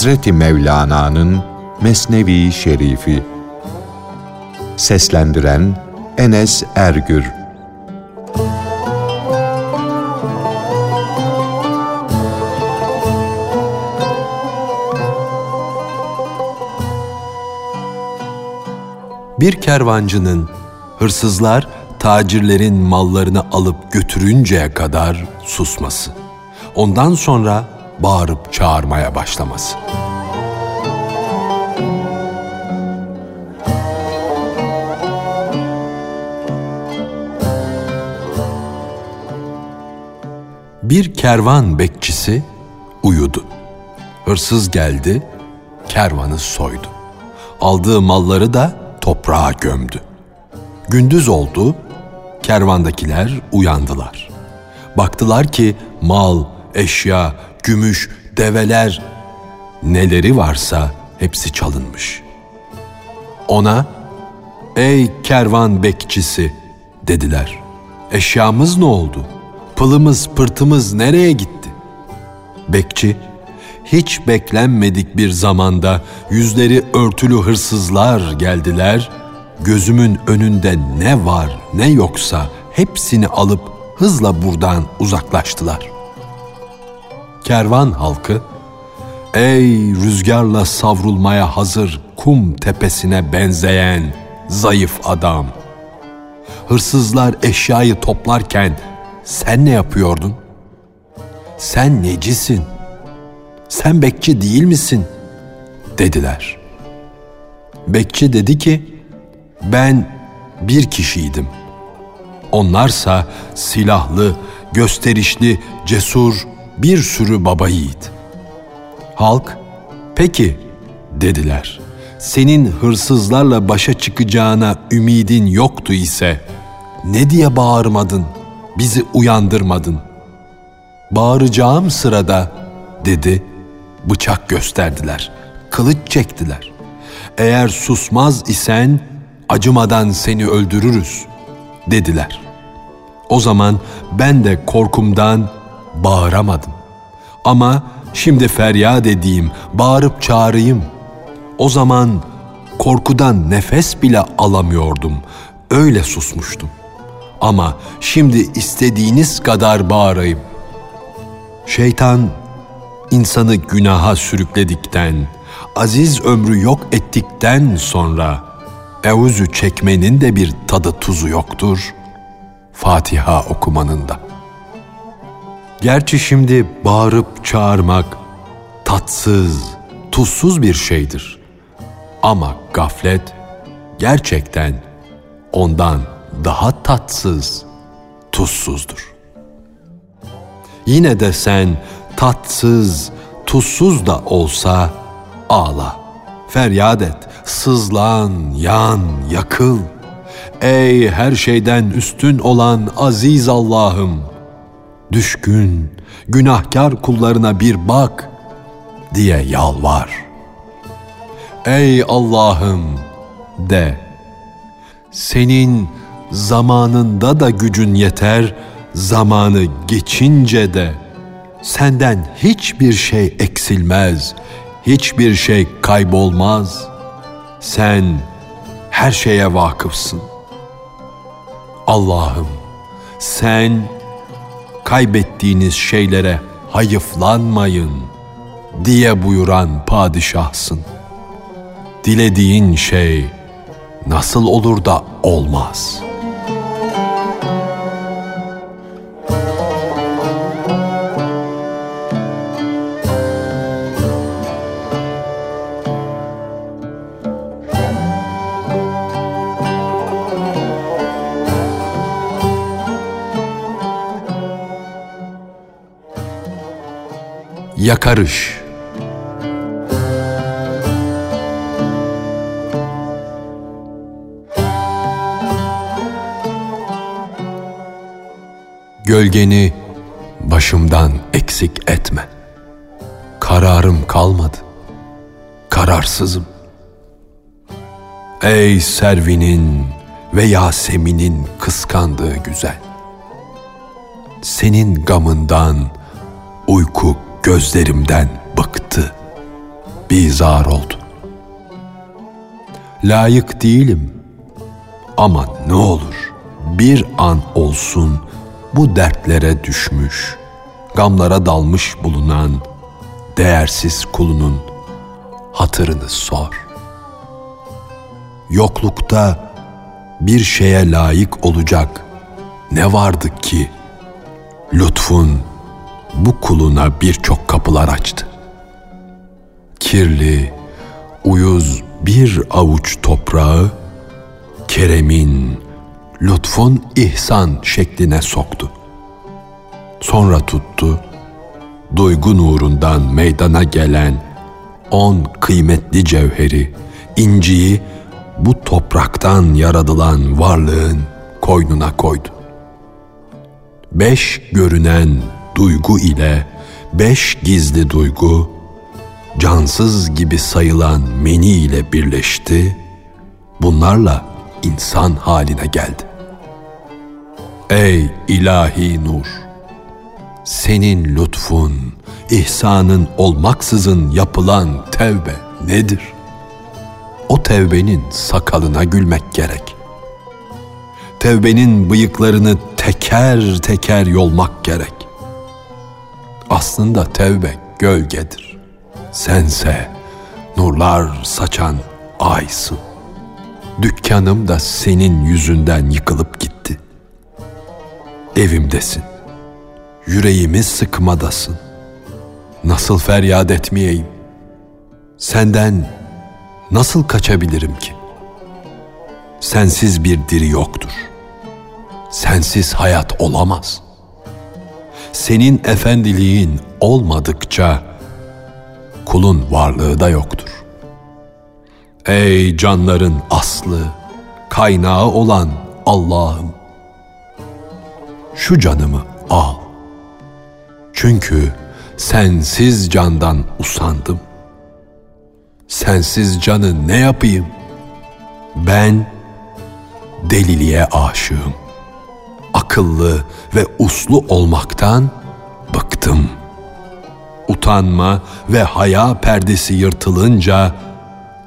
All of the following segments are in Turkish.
Hazreti Mevlana'nın Mesnevi Şerifi Seslendiren Enes Ergür Bir kervancının hırsızlar tacirlerin mallarını alıp götürünceye kadar susması. Ondan sonra bağırıp çağırmaya başlaması. Bir kervan bekçisi uyudu. Hırsız geldi, kervanı soydu. Aldığı malları da toprağa gömdü. Gündüz oldu, kervandakiler uyandılar. Baktılar ki mal, eşya, gümüş, develer, neleri varsa hepsi çalınmış. Ona, ''Ey kervan bekçisi'' dediler. ''Eşyamız ne oldu? Pılımız, pırtımız nereye gitti?'' Bekçi, hiç beklenmedik bir zamanda yüzleri örtülü hırsızlar geldiler, gözümün önünde ne var ne yoksa hepsini alıp hızla buradan uzaklaştılar. Kervan halkı, ey rüzgarla savrulmaya hazır kum tepesine benzeyen zayıf adam. Hırsızlar eşyayı toplarken sen ne yapıyordun? Sen necisin? Sen bekçi değil misin? Dediler. Bekçi dedi ki, ben bir kişiydim. Onlarsa silahlı, gösterişli, cesur bir sürü baba yiğit. Halk, peki dediler. Senin hırsızlarla başa çıkacağına ümidin yoktu ise ne diye bağırmadın, bizi uyandırmadın? Bağıracağım sırada dedi, bıçak gösterdiler, kılıç çektiler. Eğer susmaz isen acımadan seni öldürürüz dediler. O zaman ben de korkumdan bağıramadım. Ama şimdi feryat edeyim, bağırıp çağırayım. O zaman korkudan nefes bile alamıyordum. Öyle susmuştum. Ama şimdi istediğiniz kadar bağırayım. Şeytan insanı günaha sürükledikten, aziz ömrü yok ettikten sonra evuzü çekmenin de bir tadı tuzu yoktur. Fatiha okumanın da. Gerçi şimdi bağırıp çağırmak tatsız, tuzsuz bir şeydir. Ama gaflet gerçekten ondan daha tatsız, tuzsuzdur. Yine de sen tatsız, tuzsuz da olsa ağla, feryat et, sızlan, yan, yakıl. Ey her şeyden üstün olan aziz Allah'ım! Düşkün, günahkar kullarına bir bak diye yalvar. Ey Allah'ım de, senin zamanında da gücün yeter, zamanı geçince de senden hiçbir şey eksilmez, hiçbir şey kaybolmaz. Sen her şeye vakıfsın. Allah'ım sen kaybettiğiniz şeylere hayıflanmayın diye buyuran padişahsın. Dilediğin şey nasıl olur da olmaz.'' Yakarış Gölgeni başımdan eksik etme. Kararım kalmadı. Kararsızım. Ey Servi'nin ve Yasemin'in kıskandığı güzel. Senin gamından uyku gözlerimden bıktı. bizar oldu. Layık değilim ama ne olur bir an olsun bu dertlere düşmüş, gamlara dalmış bulunan değersiz kulunun hatırını sor. Yoklukta bir şeye layık olacak ne vardı ki lütfun bu kuluna birçok kapılar açtı. Kirli, uyuz bir avuç toprağı keremin, lütfun ihsan şekline soktu. Sonra tuttu, duygu nurundan meydana gelen on kıymetli cevheri, inciyi bu topraktan yaradılan varlığın koynuna koydu. Beş görünen duygu ile beş gizli duygu, cansız gibi sayılan meni ile birleşti, bunlarla insan haline geldi. Ey ilahi nur! Senin lütfun, ihsanın olmaksızın yapılan tevbe nedir? O tevbenin sakalına gülmek gerek. Tevbenin bıyıklarını teker teker yolmak gerek. Aslında tevbe gölgedir. Sense nurlar saçan aysın. Dükkanım da senin yüzünden yıkılıp gitti. Evimdesin. Yüreğimi sıkmadasın. Nasıl feryat etmeyeyim? Senden nasıl kaçabilirim ki? Sensiz bir diri yoktur. Sensiz hayat olamaz. Senin efendiliğin olmadıkça kulun varlığı da yoktur. Ey canların aslı, kaynağı olan Allah'ım! Şu canımı al. Çünkü sensiz candan usandım. Sensiz canı ne yapayım? Ben deliliğe aşığım. Akıllı ve uslu olmaktan bıktım. Utanma ve haya perdesi yırtılınca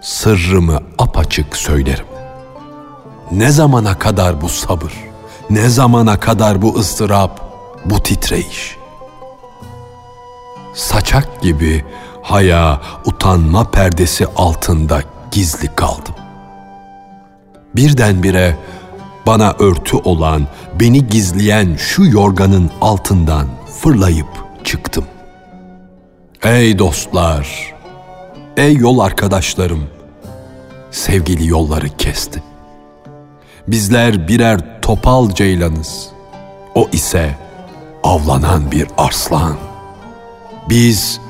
sırrımı apaçık söylerim. Ne zamana kadar bu sabır? Ne zamana kadar bu ıstırap, bu titreyiş? Saçak gibi haya, utanma perdesi altında gizli kaldım. Birdenbire bana örtü olan, beni gizleyen şu yorganın altından fırlayıp çıktım. Ey dostlar, ey yol arkadaşlarım, sevgili yolları kesti. Bizler birer topal ceylanız, o ise avlanan bir arslan. Biz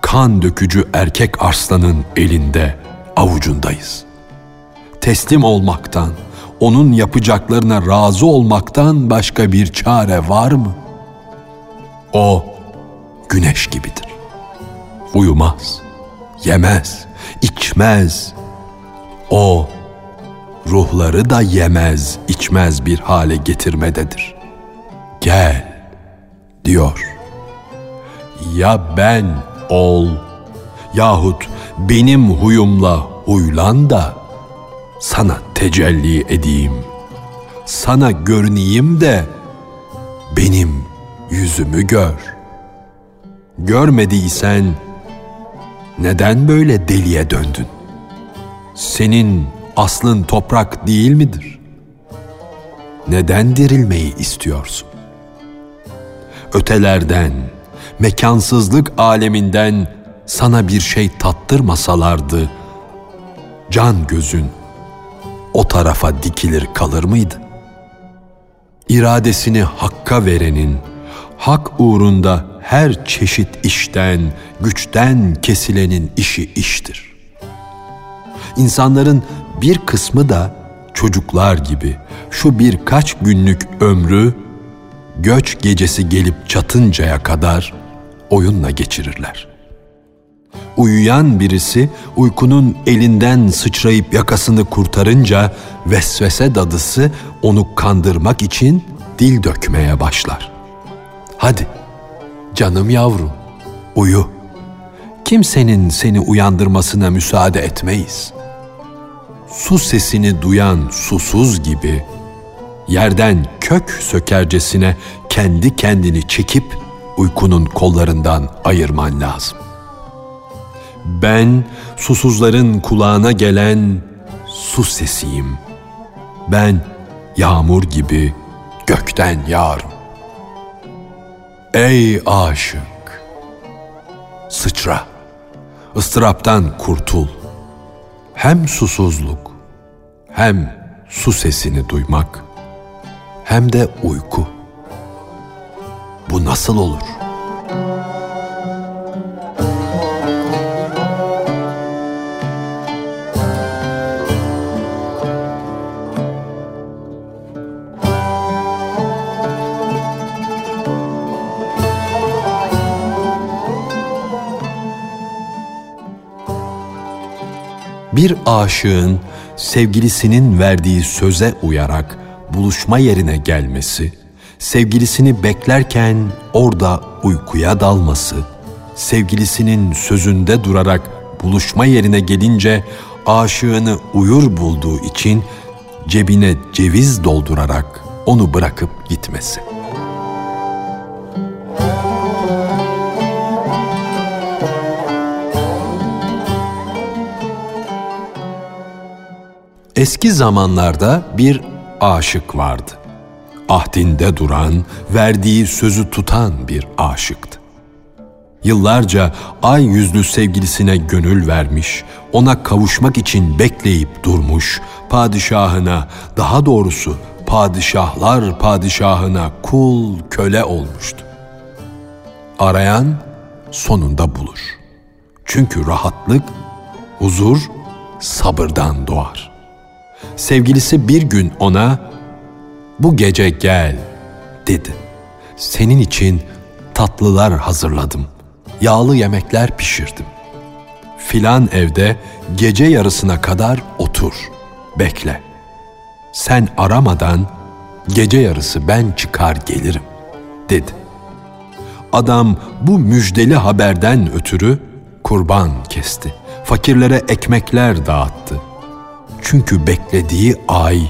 kan dökücü erkek arslanın elinde, avucundayız. Teslim olmaktan, onun yapacaklarına razı olmaktan başka bir çare var mı? O güneş gibidir. Uyumaz, yemez, içmez. O ruhları da yemez, içmez bir hale getirmededir. Gel diyor. Ya ben ol yahut benim huyumla huylan da sana tecelli edeyim. Sana görüneyim de benim yüzümü gör. Görmediysen neden böyle deliye döndün? Senin aslın toprak değil midir? Neden dirilmeyi istiyorsun? Ötelerden, mekansızlık aleminden sana bir şey tattırmasalardı, can gözün o tarafa dikilir kalır mıydı? İradesini hakka verenin, hak uğrunda her çeşit işten, güçten kesilenin işi iştir. İnsanların bir kısmı da çocuklar gibi şu birkaç günlük ömrü göç gecesi gelip çatıncaya kadar oyunla geçirirler. Uyuyan birisi uykunun elinden sıçrayıp yakasını kurtarınca vesvese dadısı onu kandırmak için dil dökmeye başlar. Hadi canım yavrum uyu. kimsenin seni uyandırmasına müsaade etmeyiz. Su sesini duyan susuz gibi, yerden kök sökercesine kendi kendini çekip uykunun kollarından ayırman lazım. Ben susuzların kulağına gelen su sesiyim. Ben yağmur gibi gökten yağarım. Ey aşık! Sıçra, ıstıraptan kurtul. Hem susuzluk, hem su sesini duymak, hem de uyku. Bu nasıl olur?'' Bir aşığın sevgilisinin verdiği söze uyarak buluşma yerine gelmesi, sevgilisini beklerken orada uykuya dalması, sevgilisinin sözünde durarak buluşma yerine gelince aşığını uyur bulduğu için cebine ceviz doldurarak onu bırakıp gitmesi. Eski zamanlarda bir aşık vardı. Ahdinde duran, verdiği sözü tutan bir aşıktı. Yıllarca ay yüzlü sevgilisine gönül vermiş, ona kavuşmak için bekleyip durmuş, padişahına, daha doğrusu padişahlar padişahına kul köle olmuştu. Arayan sonunda bulur. Çünkü rahatlık, huzur sabırdan doğar sevgilisi bir gün ona bu gece gel dedi. Senin için tatlılar hazırladım. Yağlı yemekler pişirdim. Filan evde gece yarısına kadar otur, bekle. Sen aramadan gece yarısı ben çıkar gelirim dedi. Adam bu müjdeli haberden ötürü kurban kesti. Fakirlere ekmekler dağıttı çünkü beklediği ay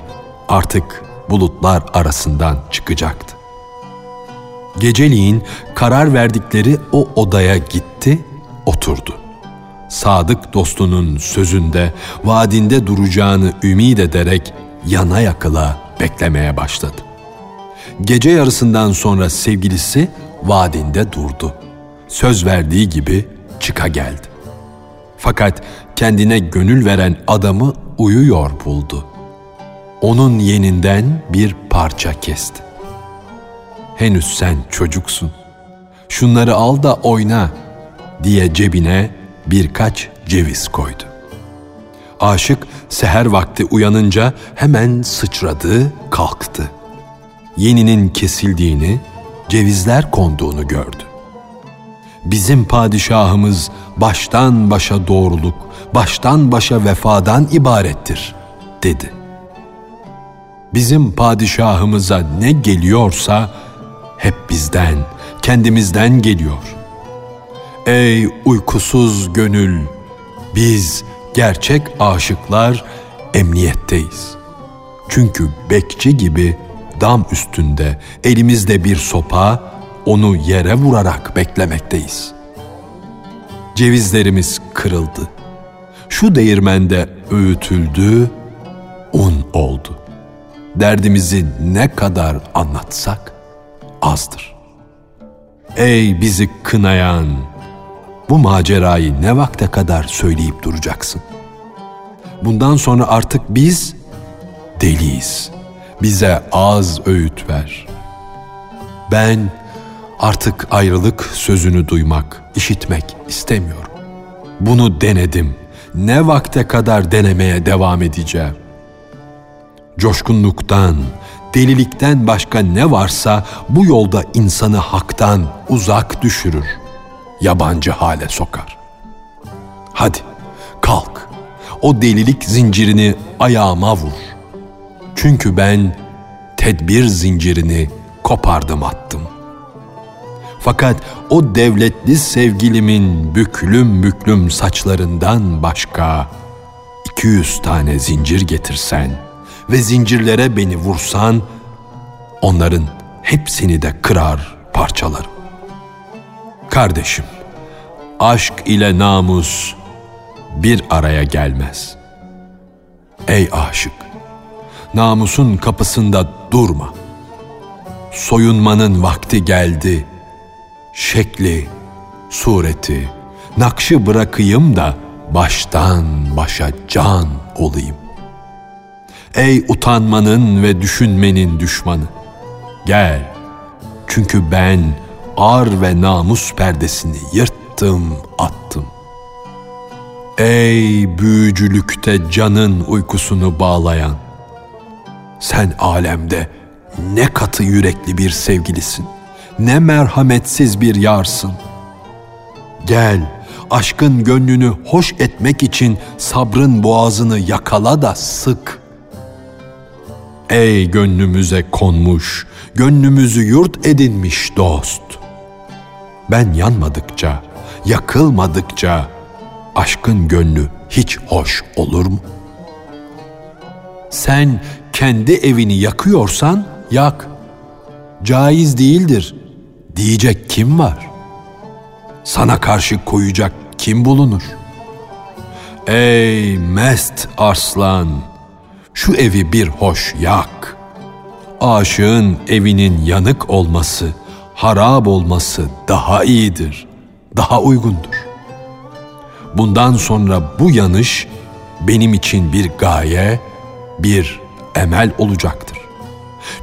artık bulutlar arasından çıkacaktı. Geceliğin karar verdikleri o odaya gitti, oturdu. Sadık dostunun sözünde, vaadinde duracağını ümid ederek yana yakıla beklemeye başladı. Gece yarısından sonra sevgilisi vaadinde durdu. Söz verdiği gibi çıka geldi. Fakat kendine gönül veren adamı uyuyor buldu. Onun yeninden bir parça kesti. Henüz sen çocuksun. Şunları al da oyna diye cebine birkaç ceviz koydu. Aşık seher vakti uyanınca hemen sıçradı, kalktı. Yeninin kesildiğini, cevizler konduğunu gördü. Bizim padişahımız baştan başa doğruluk, baştan başa vefadan ibarettir, dedi. Bizim padişahımıza ne geliyorsa hep bizden, kendimizden geliyor. Ey uykusuz gönül, biz gerçek aşıklar emniyetteyiz. Çünkü bekçi gibi dam üstünde elimizde bir sopa, onu yere vurarak beklemekteyiz. Cevizlerimiz kırıldı şu değirmende öğütüldü, un oldu. Derdimizi ne kadar anlatsak azdır. Ey bizi kınayan, bu macerayı ne vakte kadar söyleyip duracaksın? Bundan sonra artık biz deliyiz. Bize az öğüt ver. Ben artık ayrılık sözünü duymak, işitmek istemiyorum. Bunu denedim ne vakte kadar denemeye devam edeceğim? Coşkunluktan, delilikten başka ne varsa bu yolda insanı haktan uzak düşürür, yabancı hale sokar. Hadi kalk, o delilik zincirini ayağıma vur. Çünkü ben tedbir zincirini kopardım attım. Fakat o devletli sevgilimin büklüm büklüm saçlarından başka 200 tane zincir getirsen ve zincirlere beni vursan onların hepsini de kırar parçalarım. Kardeşim, aşk ile namus bir araya gelmez. Ey aşık, namusun kapısında durma. Soyunmanın vakti geldi. Şekli, sureti, nakşı bırakayım da baştan başa can olayım. Ey utanmanın ve düşünmenin düşmanı, gel. Çünkü ben ar ve namus perdesini yırttım, attım. Ey büyücülükte canın uykusunu bağlayan, sen alemde ne katı yürekli bir sevgilisin, ne merhametsiz bir yarsın. Gel, aşkın gönlünü hoş etmek için sabrın boğazını yakala da sık. Ey gönlümüze konmuş, gönlümüzü yurt edinmiş dost. Ben yanmadıkça, yakılmadıkça aşkın gönlü hiç hoş olur mu? Sen kendi evini yakıyorsan yak. Caiz değildir diyecek kim var? Sana karşı koyacak kim bulunur? Ey mest arslan, şu evi bir hoş yak. Aşığın evinin yanık olması, harap olması daha iyidir, daha uygundur. Bundan sonra bu yanış benim için bir gaye, bir emel olacaktır.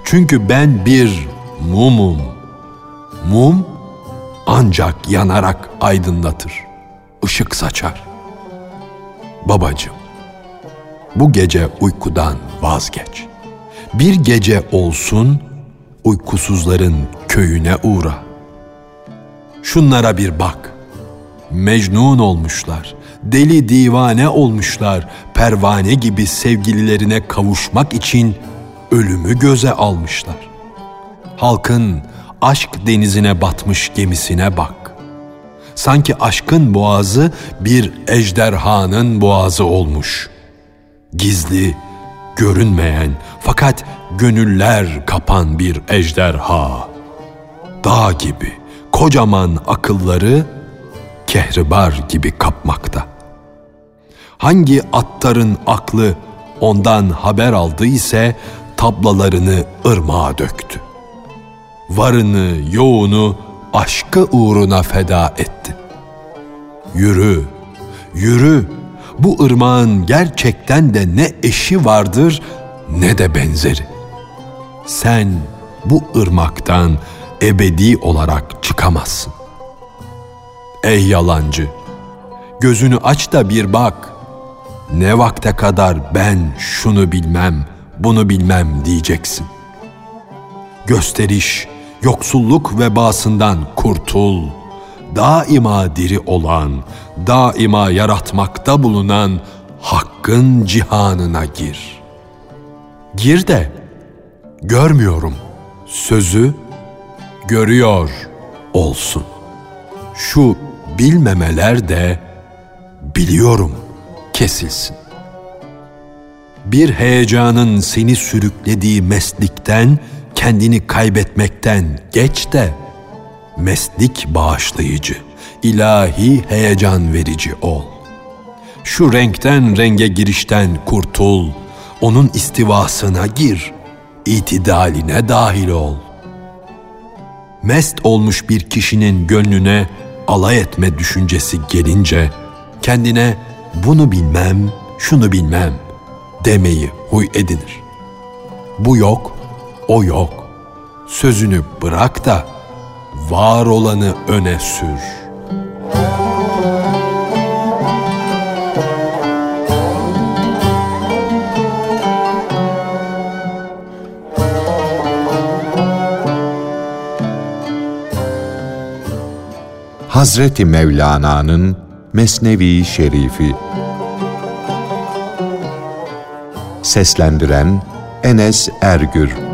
Çünkü ben bir mumum. Mum ancak yanarak aydınlatır, ışık saçar. Babacım, bu gece uykudan vazgeç. Bir gece olsun uykusuzların köyüne uğra. Şunlara bir bak. Mecnun olmuşlar, deli divane olmuşlar, pervane gibi sevgililerine kavuşmak için ölümü göze almışlar. Halkın aşk denizine batmış gemisine bak. Sanki aşkın boğazı bir ejderhanın boğazı olmuş. Gizli, görünmeyen fakat gönüller kapan bir ejderha. Dağ gibi kocaman akılları kehribar gibi kapmakta. Hangi attarın aklı ondan haber aldı ise tablalarını ırmağa döktü. Varını, yoğunu aşkı uğruna feda etti. Yürü, yürü. Bu ırmağın gerçekten de ne eşi vardır ne de benzeri. Sen bu ırmaktan ebedi olarak çıkamazsın. Ey yalancı! Gözünü aç da bir bak. Ne vakte kadar ben şunu bilmem, bunu bilmem diyeceksin. Gösteriş, yoksulluk vebasından kurtul. Daima diri olan, daima yaratmakta bulunan Hakk'ın cihanına gir. Gir de, görmüyorum sözü görüyor olsun. Şu bilmemeler de biliyorum kesilsin. Bir heyecanın seni sürüklediği meslikten, kendini kaybetmekten geç de meslik bağışlayıcı, ilahi heyecan verici ol. Şu renkten renge girişten kurtul, onun istivasına gir, itidaline dahil ol. Mest olmuş bir kişinin gönlüne alay etme düşüncesi gelince kendine bunu bilmem, şunu bilmem demeyi huy edinir. Bu yok, o yok. Sözünü bırak da var olanı öne sür.'' Hazreti Mevlana'nın Mesnevi Şerifi Seslendiren Enes Ergür